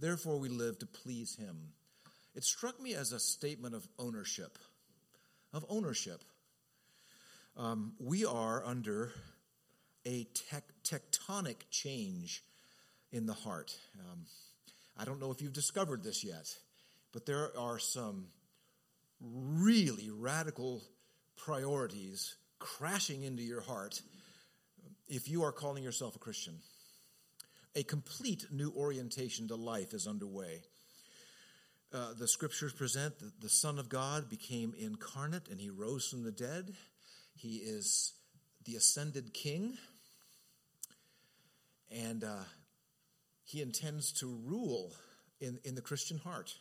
Therefore, we live to please him. It struck me as a statement of ownership. Of ownership. Um, we are under a tec- tectonic change in the heart. Um, I don't know if you've discovered this yet, but there are some really radical priorities crashing into your heart if you are calling yourself a Christian. A complete new orientation to life is underway. Uh, the scriptures present that the Son of God became incarnate and he rose from the dead. He is the ascended King. And uh, he intends to rule in, in the Christian heart.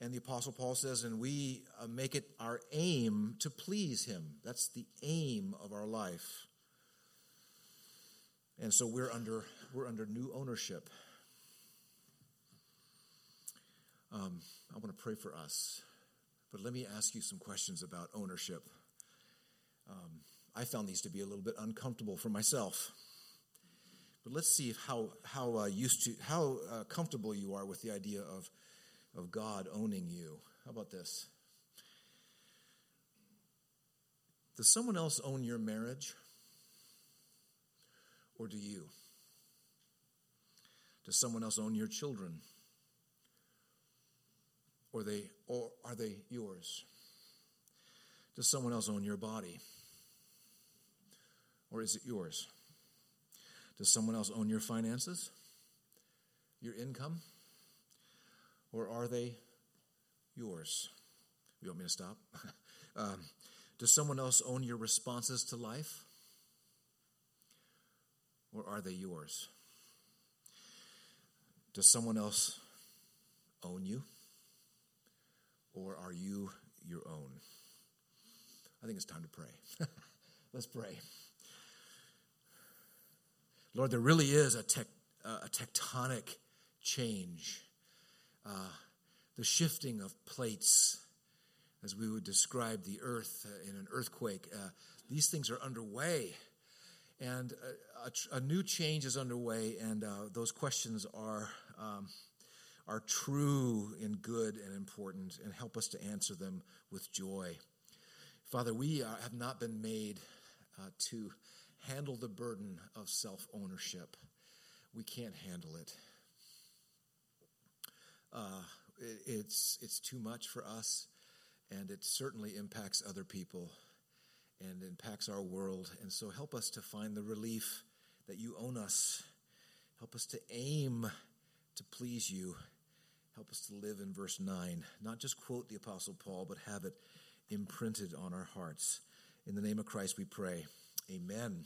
And the Apostle Paul says, and we uh, make it our aim to please him. That's the aim of our life. And so we're under, we're under new ownership. Um, I want to pray for us. But let me ask you some questions about ownership. Um, I found these to be a little bit uncomfortable for myself. But let's see how how uh, used to how uh, comfortable you are with the idea of of God owning you. How about this? Does someone else own your marriage, or do you? Does someone else own your children, or they or are they yours? Does someone else own your body, or is it yours? Does someone else own your finances? Your income? Or are they yours? You want me to stop? um, does someone else own your responses to life? Or are they yours? Does someone else own you? Or are you your own? I think it's time to pray. Let's pray. Lord, there really is a, tec- uh, a tectonic change, uh, the shifting of plates, as we would describe the earth uh, in an earthquake. Uh, these things are underway, and a, a, new change is underway, and uh, those questions are. Um, are true and good and important, and help us to answer them with joy. Father, we have not been made to handle the burden of self ownership. We can't handle it. Uh, it. It's, it's too much for us, and it certainly impacts other people and impacts our world. And so help us to find the relief that you own us. Help us to aim to please you. Help us to live in verse 9, not just quote the Apostle Paul, but have it imprinted on our hearts. In the name of Christ we pray. Amen.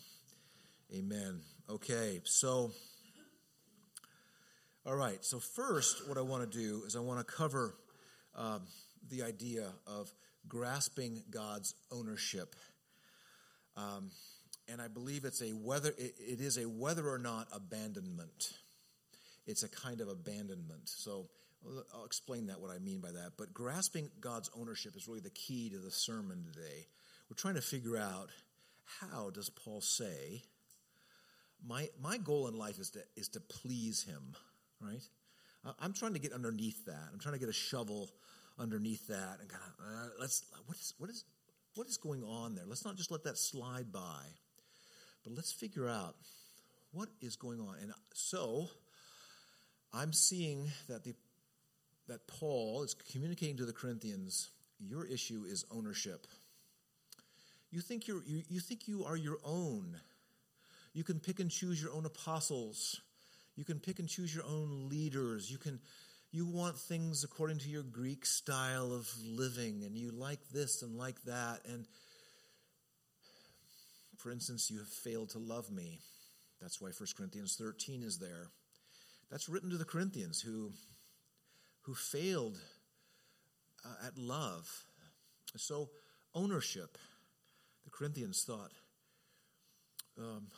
Amen. Okay, so, all right, so first, what I want to do is I want to cover um, the idea of grasping God's ownership. Um, and I believe it's a whether it, it is a whether or not abandonment. It's a kind of abandonment. So I'll explain that what I mean by that. But grasping God's ownership is really the key to the sermon today. We're trying to figure out how does Paul say, my, my goal in life is to, is to please him, right? I'm trying to get underneath that. I'm trying to get a shovel underneath that and kind of, uh, let's, what is, what is, what is going on there? Let's not just let that slide by, but let's figure out what is going on. And so I'm seeing that the, that Paul is communicating to the Corinthians, your issue is ownership. You think, you're, you, you think you are your own. You can pick and choose your own apostles. You can pick and choose your own leaders. You can you want things according to your Greek style of living and you like this and like that and for instance, you have failed to love me. That's why 1 Corinthians 13 is there. That's written to the Corinthians who who failed uh, at love. So ownership the Corinthians thought. Um,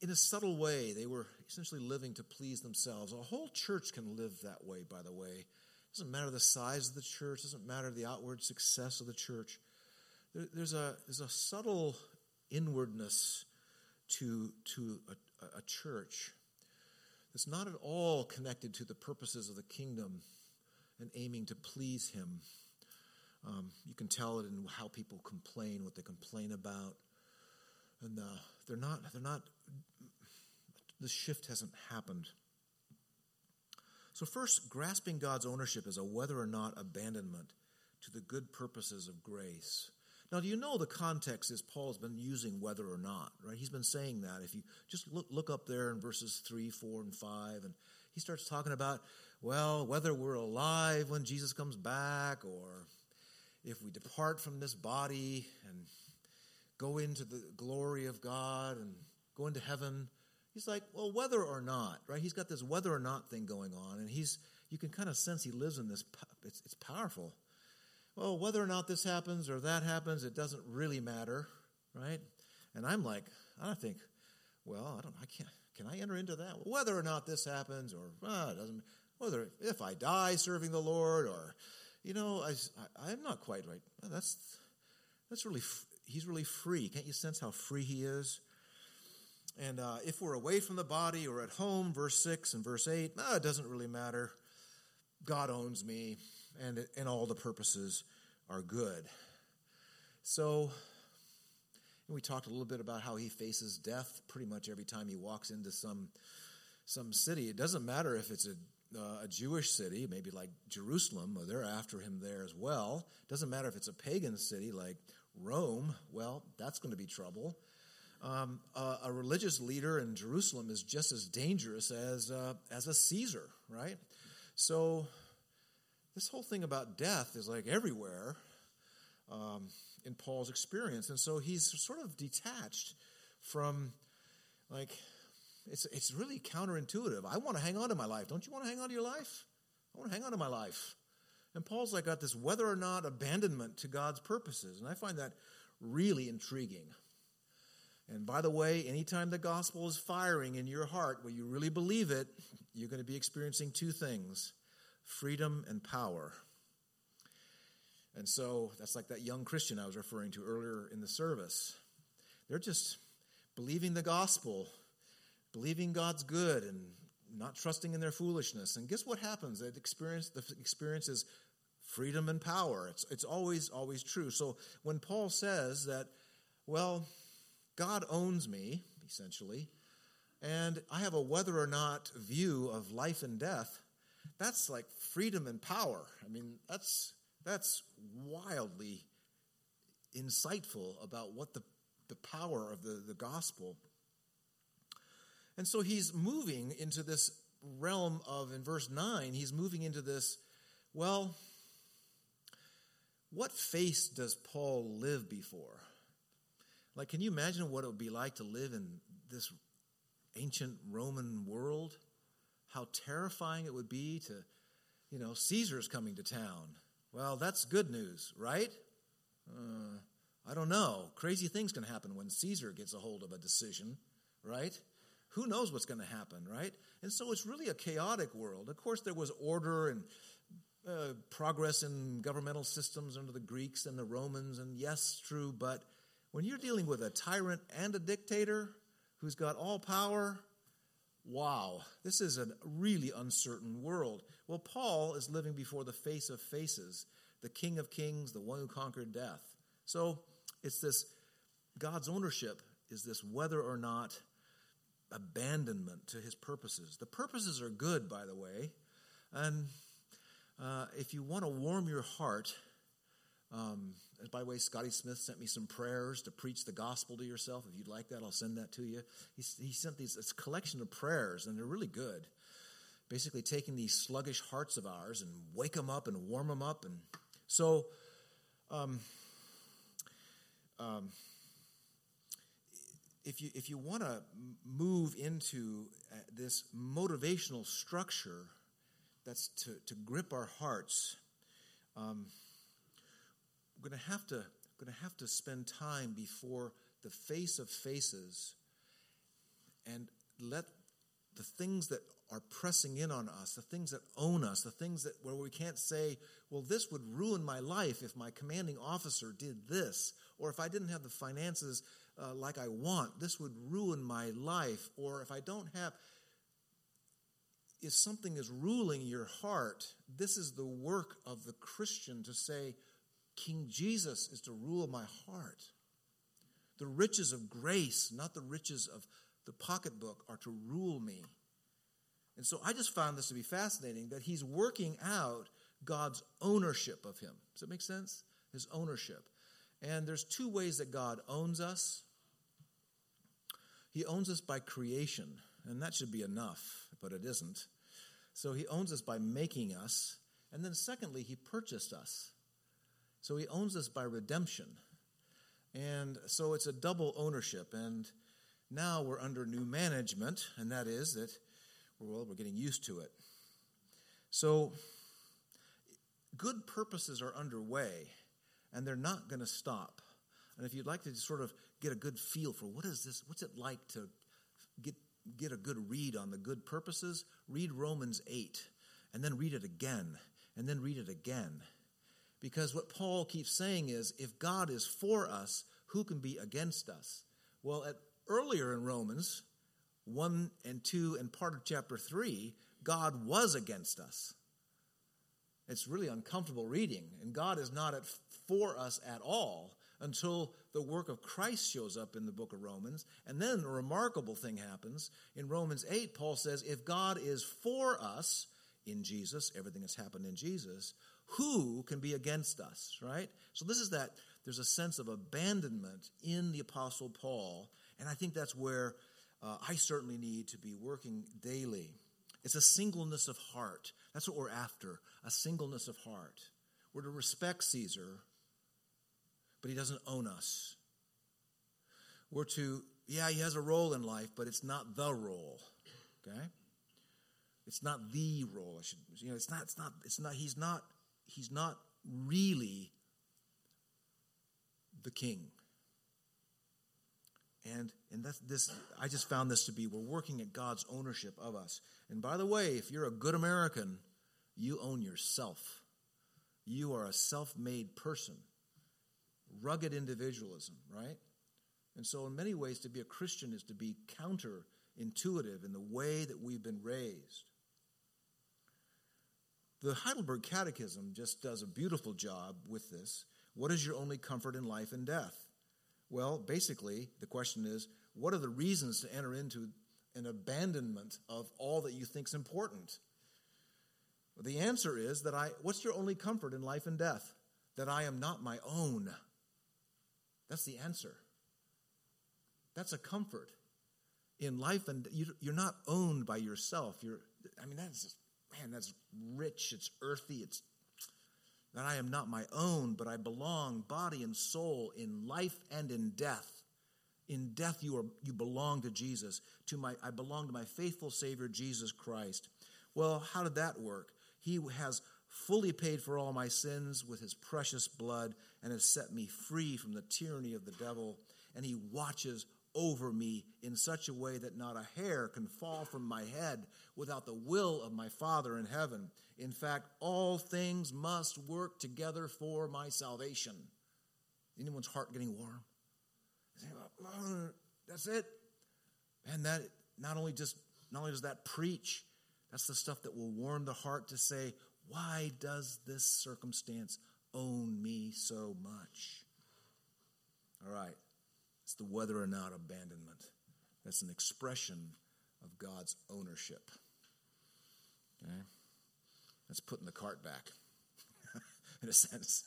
in a subtle way, they were essentially living to please themselves. A whole church can live that way, by the way. It doesn't matter the size of the church, doesn't matter the outward success of the church. There, there's, a, there's a subtle inwardness to, to a, a church. that's not at all connected to the purposes of the kingdom and aiming to please Him. Um, you can tell it in how people complain, what they complain about, and uh, they're not. They're not. The shift hasn't happened. So, first, grasping God's ownership is a whether or not abandonment to the good purposes of grace. Now, do you know the context is Paul's been using whether or not, right? He's been saying that. If you just look, look up there in verses 3, 4, and 5, and he starts talking about, well, whether we're alive when Jesus comes back, or if we depart from this body and go into the glory of God and go into heaven. He's like, well, whether or not, right? He's got this whether or not thing going on, and he's, you can kind of sense he lives in this, it's, it's powerful. Well, whether or not this happens or that happens, it doesn't really matter, right? And I'm like, I don't think, well, I don't, I can't, can I enter into that? Whether or not this happens, or well, it doesn't, whether if I die serving the Lord, or you know, I, I am not quite right. That's that's really he's really free. Can't you sense how free he is? And uh, if we're away from the body or at home, verse 6 and verse 8, it doesn't really matter. God owns me, and, and all the purposes are good. So, we talked a little bit about how he faces death pretty much every time he walks into some, some city. It doesn't matter if it's a uh, a Jewish city, maybe like Jerusalem, or they're after him there as well. Doesn't matter if it's a pagan city like Rome, well, that's going to be trouble. Um, a, a, religious leader in Jerusalem is just as dangerous as, uh, as a Caesar, right? So, this whole thing about death is like everywhere um, in Paul's experience. And so he's sort of detached from, like, it's, it's really counterintuitive. I want to hang on to my life. Don't you want to hang on to your life? I want to hang on to my life. And Paul's like got this whether or not abandonment to God's purposes. And I find that really intriguing. And by the way, anytime the gospel is firing in your heart where you really believe it, you're going to be experiencing two things freedom and power. And so that's like that young Christian I was referring to earlier in the service. They're just believing the gospel, believing God's good, and not trusting in their foolishness. And guess what happens? That experience, the experience is freedom and power. It's, it's always, always true. So when Paul says that, well, God owns me, essentially, and I have a whether or not view of life and death, that's like freedom and power. I mean, that's, that's wildly insightful about what the, the power of the, the gospel. And so he's moving into this realm of, in verse 9, he's moving into this, well, what face does Paul live before? Like, can you imagine what it would be like to live in this ancient Roman world? How terrifying it would be to, you know, Caesar's coming to town. Well, that's good news, right? Uh, I don't know. Crazy things can happen when Caesar gets a hold of a decision, right? Who knows what's going to happen, right? And so it's really a chaotic world. Of course, there was order and uh, progress in governmental systems under the Greeks and the Romans, and yes, true, but when you're dealing with a tyrant and a dictator who's got all power, wow, this is a really uncertain world. Well, Paul is living before the face of faces, the King of Kings, the one who conquered death. So it's this God's ownership is this whether or not abandonment to his purposes. The purposes are good, by the way, and uh, if you want to warm your heart, um, by the way, Scotty Smith sent me some prayers to preach the gospel to yourself. If you'd like that, I'll send that to you. He, he sent these this collection of prayers, and they're really good. Basically, taking these sluggish hearts of ours and wake them up and warm them up. And so, um, um, if you if you want to move into uh, this motivational structure that's to, to grip our hearts. Um, going to have to going to have to spend time before the face of faces and let the things that are pressing in on us, the things that own us, the things that where we can't say, well, this would ruin my life if my commanding officer did this, or if I didn't have the finances uh, like I want, this would ruin my life, or if I don't have if something is ruling your heart, this is the work of the Christian to say, King Jesus is to rule my heart. The riches of grace, not the riches of the pocketbook, are to rule me. And so I just found this to be fascinating that he's working out God's ownership of him. Does that make sense? His ownership. And there's two ways that God owns us. He owns us by creation, and that should be enough, but it isn't. So he owns us by making us. And then, secondly, he purchased us. So he owns us by redemption. And so it's a double ownership. And now we're under new management, and that is that, well, we're getting used to it. So good purposes are underway, and they're not going to stop. And if you'd like to sort of get a good feel for what is this, what's it like to get get a good read on the good purposes, read Romans 8 and then read it again and then read it again. Because what Paul keeps saying is if God is for us, who can be against us? Well, at, earlier in Romans 1 and 2 and part of chapter 3, God was against us. It's really uncomfortable reading, and God is not at, for us at all until the work of Christ shows up in the book of Romans. And then a remarkable thing happens. In Romans 8, Paul says, If God is for us in Jesus, everything that's happened in Jesus, who can be against us, right? So this is that there's a sense of abandonment in the Apostle Paul. And I think that's where uh, I certainly need to be working daily. It's a singleness of heart. That's what we're after a singleness of heart. We're to respect Caesar but he doesn't own us. We're to, yeah, he has a role in life, but it's not the role. Okay? It's not the role. I should, you know, it's not, it's not, it's not, he's not, he's not really the king. And and that's this I just found this to be we're working at God's ownership of us. And by the way, if you're a good American, you own yourself. You are a self-made person rugged individualism, right? And so, in many ways, to be a Christian is to be counterintuitive in the way that we've been raised. The Heidelberg Catechism just does a beautiful job with this. What is your only comfort in life and death? Well, basically, the question is what are the reasons to enter into an abandonment of all that you think is important? The answer is that I, what's your only comfort in life and death? That I am not my own. That's the answer. That's a comfort in life, and you're not owned by yourself. You're, I mean, that's just, man, that's rich. It's earthy. It's that I am not my own, but I belong, body and soul, in life and in death. In death, you are you belong to Jesus. To my, I belong to my faithful Savior Jesus Christ. Well, how did that work? He has fully paid for all my sins with his precious blood and has set me free from the tyranny of the devil. And he watches over me in such a way that not a hair can fall from my head without the will of my Father in heaven. In fact, all things must work together for my salvation. Anyone's heart getting warm? That's it. And that not only just not only does that preach, that's the stuff that will warm the heart to say, why does this circumstance own me so much? All right, it's the whether or not abandonment. That's an expression of God's ownership. Okay? That's putting the cart back, in a sense.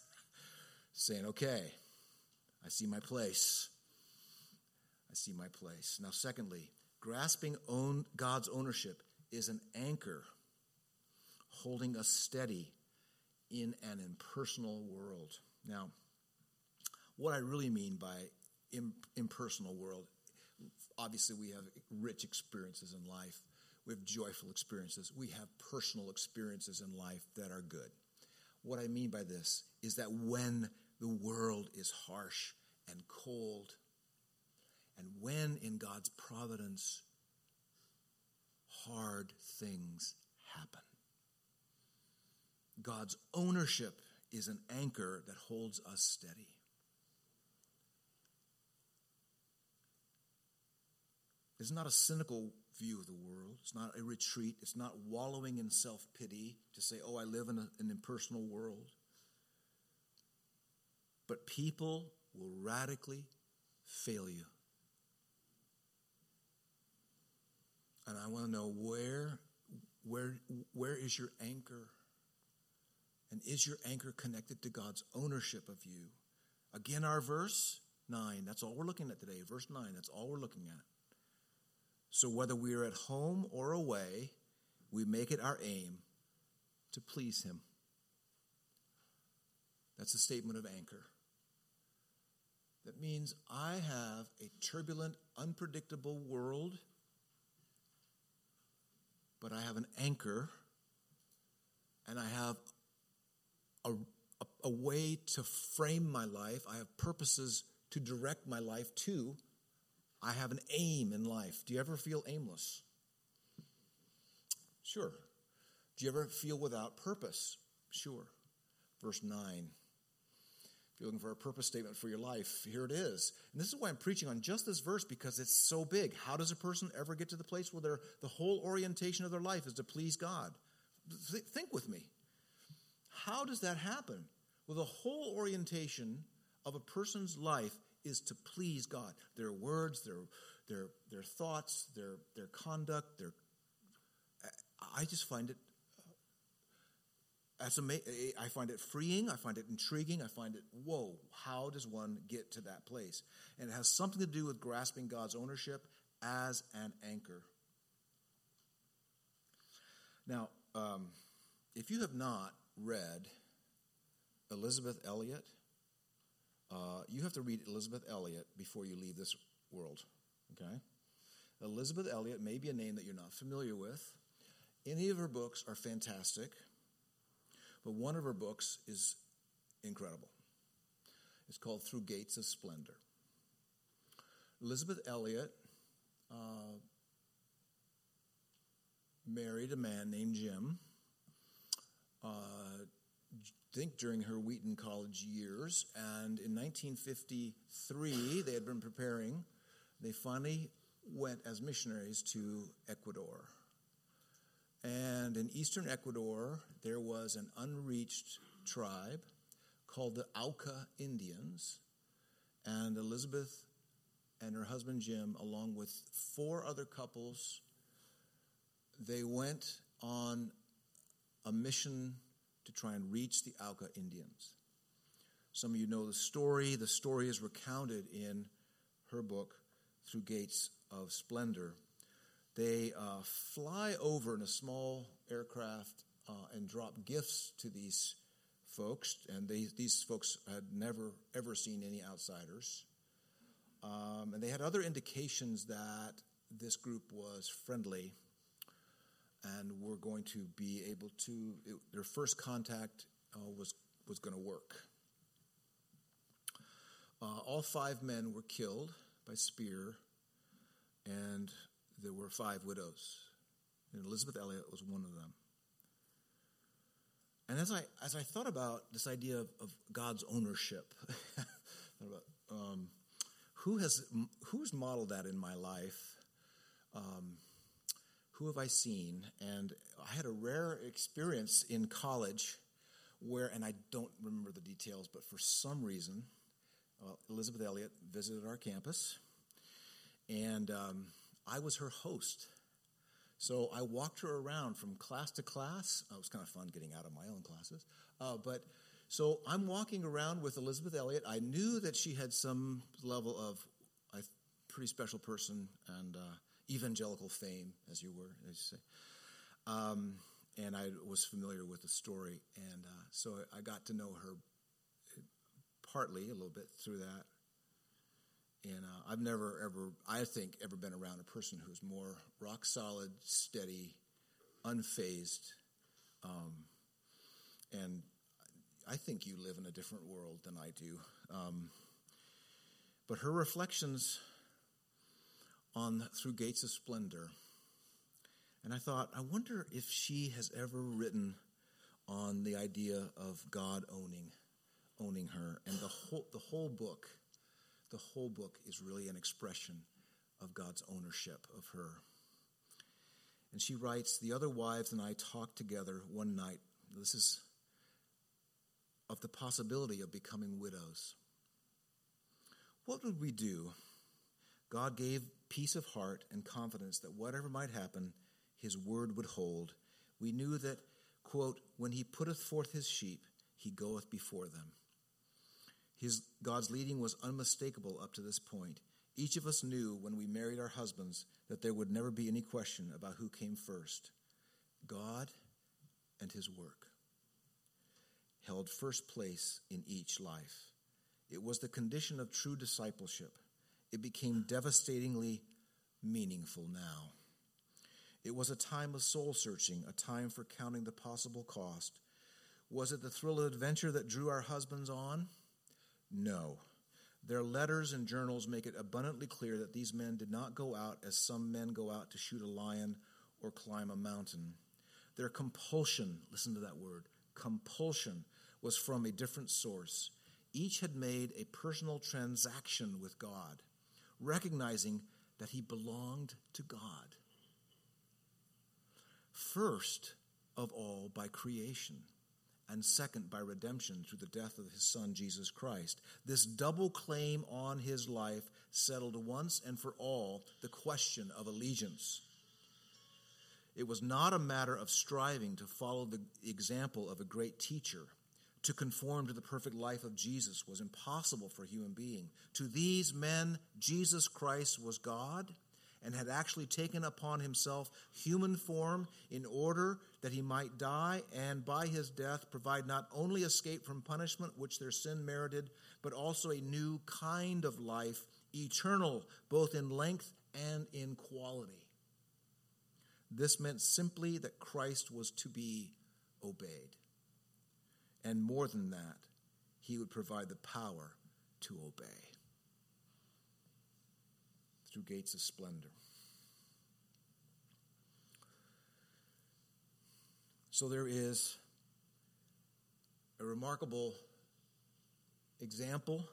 Saying, okay, I see my place. I see my place. Now, secondly, grasping own God's ownership is an anchor holding us steady in an impersonal world. Now, what I really mean by impersonal world, obviously we have rich experiences in life. We have joyful experiences. We have personal experiences in life that are good. What I mean by this is that when the world is harsh and cold, and when in God's providence hard things happen, God's ownership is an anchor that holds us steady. It's not a cynical view of the world. It's not a retreat. It's not wallowing in self pity to say, oh, I live in a, an impersonal world. But people will radically fail you. And I want to know where, where, where is your anchor? And is your anchor connected to God's ownership of you? Again, our verse 9, that's all we're looking at today. Verse 9, that's all we're looking at. So whether we are at home or away, we make it our aim to please Him. That's a statement of anchor. That means I have a turbulent, unpredictable world, but I have an anchor and I have a, a, a way to frame my life. I have purposes to direct my life to. I have an aim in life. Do you ever feel aimless? Sure. Do you ever feel without purpose? Sure. Verse 9. If you're looking for a purpose statement for your life, here it is. And this is why I'm preaching on just this verse because it's so big. How does a person ever get to the place where the whole orientation of their life is to please God? Th- think with me. How does that happen? Well, the whole orientation of a person's life is to please God. Their words, their their their thoughts, their their conduct, their I just find it as ama- I find it freeing, I find it intriguing, I find it whoa, how does one get to that place? And it has something to do with grasping God's ownership as an anchor. Now, um, if you have not read Elisabeth Elliot, uh, you have to read Elisabeth Elliot before you leave this world. Okay? Elisabeth Elliot may be a name that you're not familiar with. Any of her books are fantastic, but one of her books is incredible. It's called Through Gates of Splendor. Elisabeth Elliot uh, married a man named Jim. Uh, think during her Wheaton College years. And in 1953, they had been preparing. They finally went as missionaries to Ecuador. And in eastern Ecuador, there was an unreached tribe called the Auca Indians. And Elisabeth and her husband Jim, along with four other couples, they went on a mission to try and reach the Auca Indians. Some of you know the story. The story is recounted in her book, Through Gates of Splendor. They uh, fly over in a small aircraft uh, and drop gifts to these folks, and they, these folks had never, ever seen any outsiders. Um, and they had other indications that this group was friendly and were going to be able to, it, their first contact uh, was, was going to work. Uh, all five men were killed by spear, and there were five widows. And Elisabeth Elliot was one of them. And as I, as I thought about this idea of, of God's ownership, about, um, who has, who's modeled that in my life? Um, who have I seen? And I had a rare experience in college where, and I don't remember the details, but for some reason, uh, Elisabeth Elliot visited our campus, and um, I was her host. So I walked her around from class to class. Oh, it was kind of fun getting out of my own classes. Uh, but so I'm walking around with Elisabeth Elliot. I knew that she had some level of a pretty special person, and uh, evangelical fame, as you were, as you say. Um, and I was familiar with the story, and uh, so I got to know her partly a little bit through that. And uh, I've never ever, I think, ever been around a person who's more rock solid, steady, unfazed, um, and I think you live in a different world than I do. Um, but her reflections on Through Gates of Splendor. And I thought, I wonder if she has ever written on the idea of God owning, owning her. And the whole, the whole book, the whole book is really an expression of God's ownership of her. And she writes, The other wives and I talked together one night. This is of the possibility of becoming widows. What would we do? God gave peace of heart and confidence that whatever might happen, his word would hold. We knew that, quote, when he putteth forth his sheep, he goeth before them. His, God's leading was unmistakable up to this point. Each of us knew when we married our husbands that there would never be any question about who came first God and his work held first place in each life. It was the condition of true discipleship. It became devastatingly meaningful now. It was a time of soul searching, a time for counting the possible cost. Was it the thrill of adventure that drew our husbands on? No. Their letters and journals make it abundantly clear that these men did not go out as some men go out to shoot a lion or climb a mountain. Their compulsion, listen to that word, compulsion, was from a different source. Each had made a personal transaction with God, recognizing that he belonged to God. First of all, by creation and second by redemption through the death of his son Jesus Christ. This double claim on his life settled once and for all the question of allegiance. It was not a matter of striving to follow the example of a great teacher. To conform to the perfect life of Jesus was impossible for a human being. To these men, Jesus Christ was God and had actually taken upon himself human form in order that he might die and by his death provide not only escape from punishment which their sin merited, but also a new kind of life, eternal, both in length and in quality. This meant simply that Christ was to be obeyed. And more than that, he would provide the power to obey through gates of splendor. So there is a remarkable example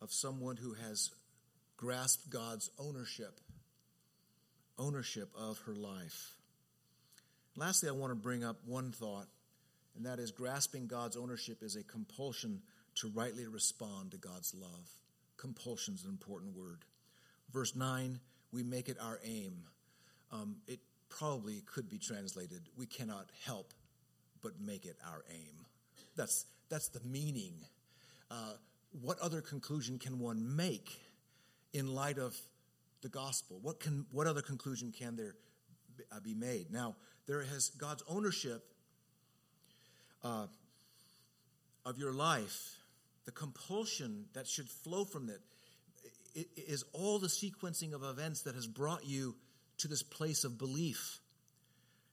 of someone who has grasped God's ownership, ownership of her life. Lastly, I want to bring up one thought, and that is grasping God's ownership is a compulsion to rightly respond to God's love. Compulsion is an important word. Verse 9, we make it our aim. Um, it probably could be translated, we cannot help but make it our aim. That's, that's the meaning. Uh, what other conclusion can one make in light of the gospel? What, can, what other conclusion can there be uh, made? Now, there has God's ownership uh, of your life, the compulsion that should flow from it is all the sequencing of events that has brought you to this place of belief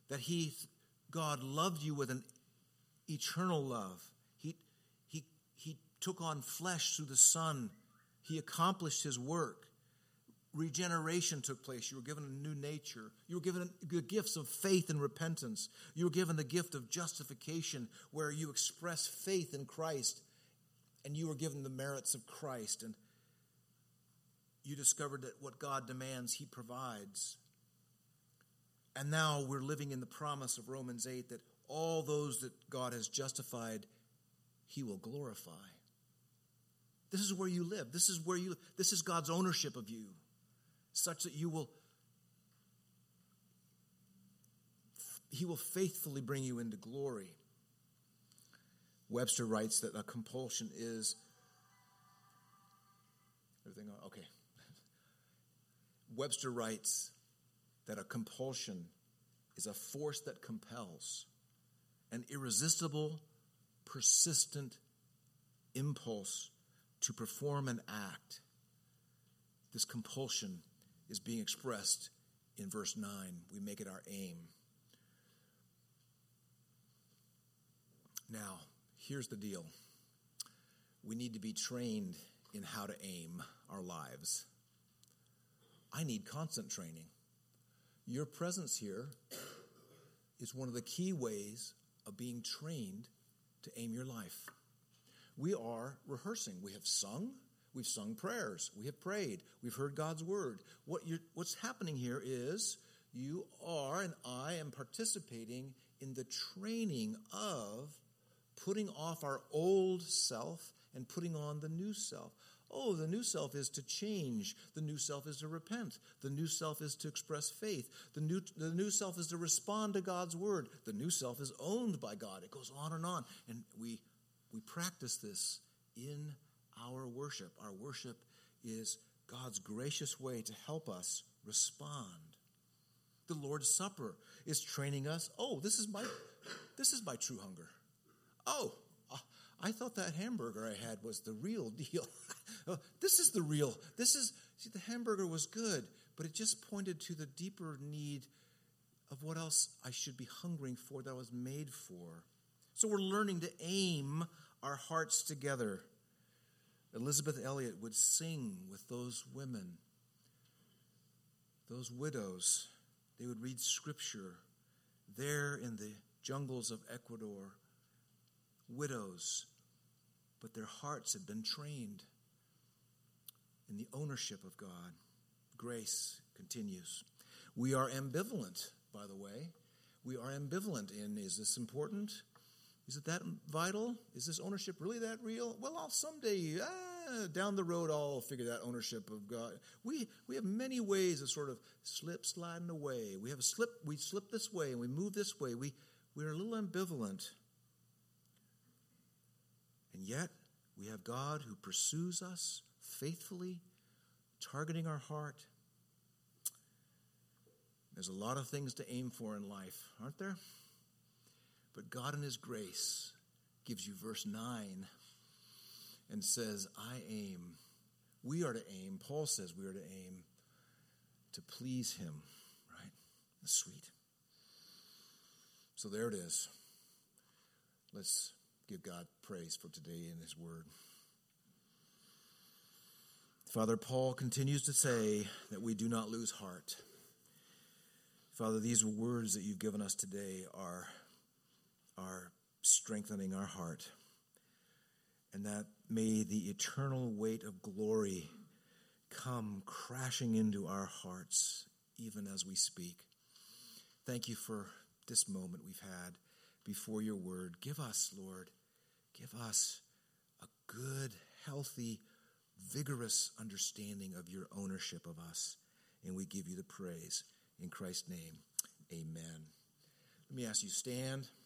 that he God loved you with an eternal love. He he he took on flesh through the son. He accomplished his work. Regeneration took place. You were given a new nature. You were given the gifts of faith and repentance. You were given the gift of justification, where you express faith in Christ, and you were given the merits of Christ. And you discovered that what God demands, He provides. And now we're living in the promise of Romans 8 that all those that God has justified, He will glorify. This is where you live. This is where you this is God's ownership of you, such that you will He will faithfully bring you into glory. Webster writes that a compulsion is everything okay Webster writes that a compulsion is a force that compels, an irresistible, persistent impulse to perform an act. This compulsion is being expressed in verse 9. We make it our aim. Now, here's the deal we need to be trained in how to aim our lives. I need constant training. Your presence here is one of the key ways of being trained to aim your life. We are rehearsing. We have sung, we've sung prayers, we have prayed, we've heard God's word. What what's happening here is you are and I am participating in the training of putting off our old self and putting on the new self. Oh, the new self is to change. The new self is to repent. The new self is to express faith. The new, the new self is to respond to God's word. The new self is owned by God. It goes on and on. And we, we practice this in our worship. Our worship is God's gracious way to help us respond. The Lord's Supper is training us. Oh, this is my this is my true hunger. Oh, uh, I thought that hamburger I had was the real deal. Oh, this is the real. This is see the hamburger was good, but it just pointed to the deeper need of what else I should be hungering for that I was made for. So we're learning to aim our hearts together. Elisabeth Elliot would sing with those women, those widows. They would read scripture there in the jungles of Ecuador. Widows, but their hearts had been trained in the ownership of God. Grace continues. We are ambivalent, by the way. We are ambivalent in is this important? Is it that vital? Is this ownership really that real? Well, I'll someday, ah, down the road, I'll figure that ownership of God. We, we have many ways of sort of slip sliding away. We have a slip, we slip this way and we move this way. We, we're a little ambivalent. And yet, we have God who pursues us faithfully, targeting our heart. There's a lot of things to aim for in life, aren't there? But God, in His grace, gives you verse 9 and says, I aim. We are to aim. Paul says we are to aim to please Him, right? That's sweet. So there it is. Let's give God praise for today in His Word. Father, Paul continues to say that we do not lose heart. Father, these words that you've given us today are, are strengthening our heart. And that may the eternal weight of glory come crashing into our hearts even as we speak. Thank you for this moment we've had before your word. Give us, Lord, give us a good, healthy, vigorous understanding of your ownership of us. And we give you the praise. In Christ's name, amen. Let me ask you stand.